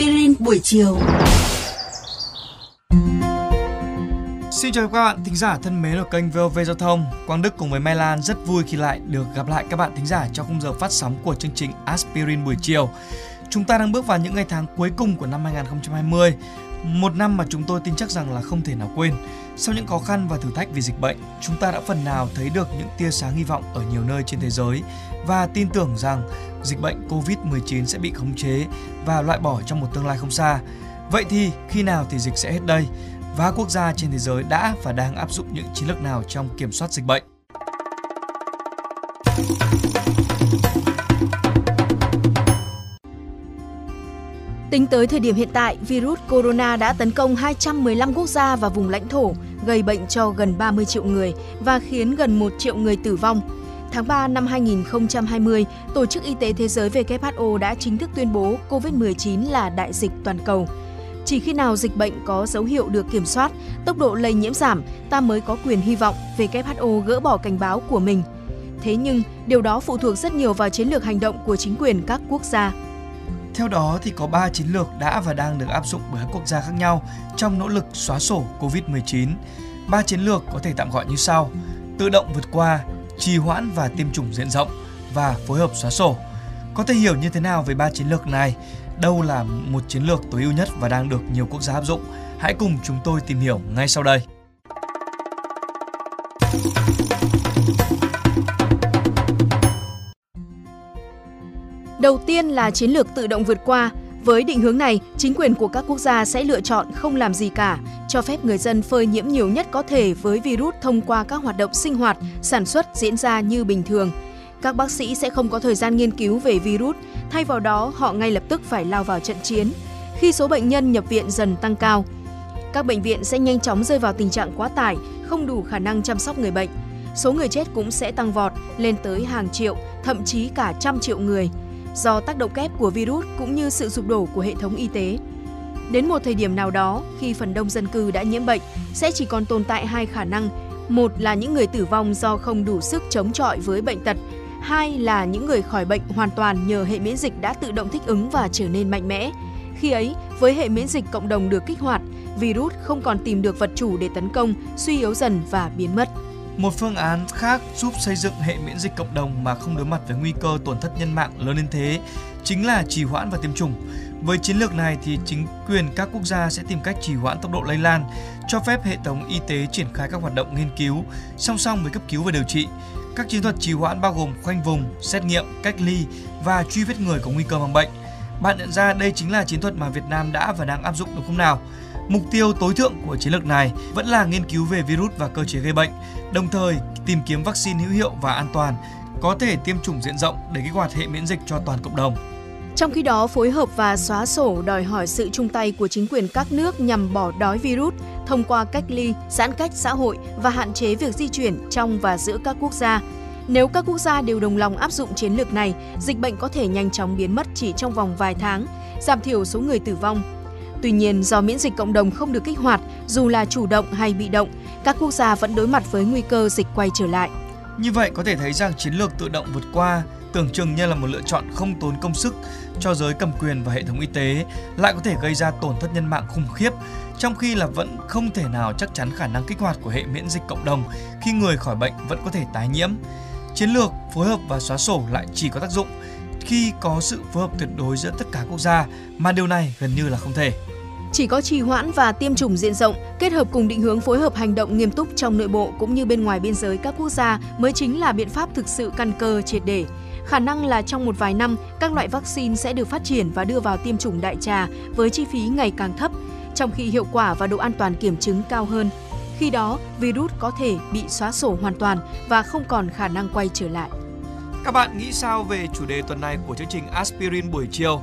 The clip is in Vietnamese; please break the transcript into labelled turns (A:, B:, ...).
A: aspirin buổi chiều.
B: Xin chào các bạn thính giả thân mến của kênh VOV Giao thông. Quang Đức cùng với Mai Lan rất vui khi lại được gặp lại các bạn thính giả trong khung giờ phát sóng của chương trình Aspirin buổi chiều. Chúng ta đang bước vào những ngày tháng cuối cùng của năm 2020, một năm mà chúng tôi tin chắc rằng là không thể nào quên. Sau những khó khăn và thử thách vì dịch bệnh, chúng ta đã phần nào thấy được những tia sáng hy vọng ở nhiều nơi trên thế giới và tin tưởng rằng dịch bệnh Covid-19 sẽ bị khống chế và loại bỏ trong một tương lai không xa. Vậy thì khi nào thì dịch sẽ hết đây? Và quốc gia trên thế giới đã và đang áp dụng những chiến lược nào trong kiểm soát dịch bệnh?
C: Tính tới thời điểm hiện tại, virus corona đã tấn công 215 quốc gia và vùng lãnh thổ, gây bệnh cho gần 30 triệu người và khiến gần 1 triệu người tử vong. Tháng 3 năm 2020, Tổ chức Y tế Thế giới WHO đã chính thức tuyên bố COVID-19 là đại dịch toàn cầu. Chỉ khi nào dịch bệnh có dấu hiệu được kiểm soát, tốc độ lây nhiễm giảm, ta mới có quyền hy vọng WHO gỡ bỏ cảnh báo của mình. Thế nhưng, điều đó phụ thuộc rất nhiều vào chiến lược hành động của chính quyền các quốc gia.
B: Theo đó thì có 3 chiến lược đã và đang được áp dụng bởi các quốc gia khác nhau trong nỗ lực xóa sổ COVID-19. Ba chiến lược có thể tạm gọi như sau: tự động vượt qua, trì hoãn và tiêm chủng diện rộng và phối hợp xóa sổ. Có thể hiểu như thế nào về ba chiến lược này? Đâu là một chiến lược tối ưu nhất và đang được nhiều quốc gia áp dụng? Hãy cùng chúng tôi tìm hiểu ngay sau đây.
C: Đầu tiên là chiến lược tự động vượt qua. Với định hướng này, chính quyền của các quốc gia sẽ lựa chọn không làm gì cả, cho phép người dân phơi nhiễm nhiều nhất có thể với virus thông qua các hoạt động sinh hoạt, sản xuất diễn ra như bình thường. Các bác sĩ sẽ không có thời gian nghiên cứu về virus, thay vào đó họ ngay lập tức phải lao vào trận chiến. Khi số bệnh nhân nhập viện dần tăng cao, các bệnh viện sẽ nhanh chóng rơi vào tình trạng quá tải, không đủ khả năng chăm sóc người bệnh. Số người chết cũng sẽ tăng vọt lên tới hàng triệu, thậm chí cả trăm triệu người do tác động kép của virus cũng như sự sụp đổ của hệ thống y tế. Đến một thời điểm nào đó, khi phần đông dân cư đã nhiễm bệnh, sẽ chỉ còn tồn tại hai khả năng. Một là những người tử vong do không đủ sức chống chọi với bệnh tật, hai là những người khỏi bệnh hoàn toàn nhờ hệ miễn dịch đã tự động thích ứng và trở nên mạnh mẽ. Khi ấy, với hệ miễn dịch cộng đồng được kích hoạt, virus không còn tìm được vật chủ để tấn công, suy yếu dần và biến mất.
B: Một phương án khác giúp xây dựng hệ miễn dịch cộng đồng mà không đối mặt với nguy cơ tổn thất nhân mạng lớn đến thế chính là trì hoãn và tiêm chủng. Với chiến lược này thì chính quyền các quốc gia sẽ tìm cách trì hoãn tốc độ lây lan, cho phép hệ thống y tế triển khai các hoạt động nghiên cứu song song với cấp cứu và điều trị. Các chiến thuật trì hoãn bao gồm khoanh vùng, xét nghiệm, cách ly và truy vết người có nguy cơ mắc bệnh. Bạn nhận ra đây chính là chiến thuật mà Việt Nam đã và đang áp dụng đúng không nào? Mục tiêu tối thượng của chiến lược này vẫn là nghiên cứu về virus và cơ chế gây bệnh, đồng thời tìm kiếm vaccine hữu hiệu và an toàn, có thể tiêm chủng diện rộng để kích hoạt hệ miễn dịch cho toàn cộng đồng.
C: Trong khi đó, phối hợp và xóa sổ đòi hỏi sự chung tay của chính quyền các nước nhằm bỏ đói virus thông qua cách ly, giãn cách xã hội và hạn chế việc di chuyển trong và giữa các quốc gia. Nếu các quốc gia đều đồng lòng áp dụng chiến lược này, dịch bệnh có thể nhanh chóng biến mất chỉ trong vòng vài tháng, giảm thiểu số người tử vong. Tuy nhiên, do miễn dịch cộng đồng không được kích hoạt, dù là chủ động hay bị động, các quốc gia vẫn đối mặt với nguy cơ dịch quay trở lại.
B: Như vậy có thể thấy rằng chiến lược tự động vượt qua tưởng chừng như là một lựa chọn không tốn công sức cho giới cầm quyền và hệ thống y tế lại có thể gây ra tổn thất nhân mạng khủng khiếp trong khi là vẫn không thể nào chắc chắn khả năng kích hoạt của hệ miễn dịch cộng đồng khi người khỏi bệnh vẫn có thể tái nhiễm. Chiến lược phối hợp và xóa sổ lại chỉ có tác dụng khi có sự phối hợp tuyệt đối giữa tất cả quốc gia mà điều này gần như là không thể.
C: Chỉ có trì hoãn và tiêm chủng diện rộng, kết hợp cùng định hướng phối hợp hành động nghiêm túc trong nội bộ cũng như bên ngoài biên giới các quốc gia mới chính là biện pháp thực sự căn cơ triệt để. Khả năng là trong một vài năm, các loại vaccine sẽ được phát triển và đưa vào tiêm chủng đại trà với chi phí ngày càng thấp, trong khi hiệu quả và độ an toàn kiểm chứng cao hơn. Khi đó, virus có thể bị xóa sổ hoàn toàn và không còn khả năng quay trở lại.
B: Các bạn nghĩ sao về chủ đề tuần này của chương trình Aspirin buổi chiều?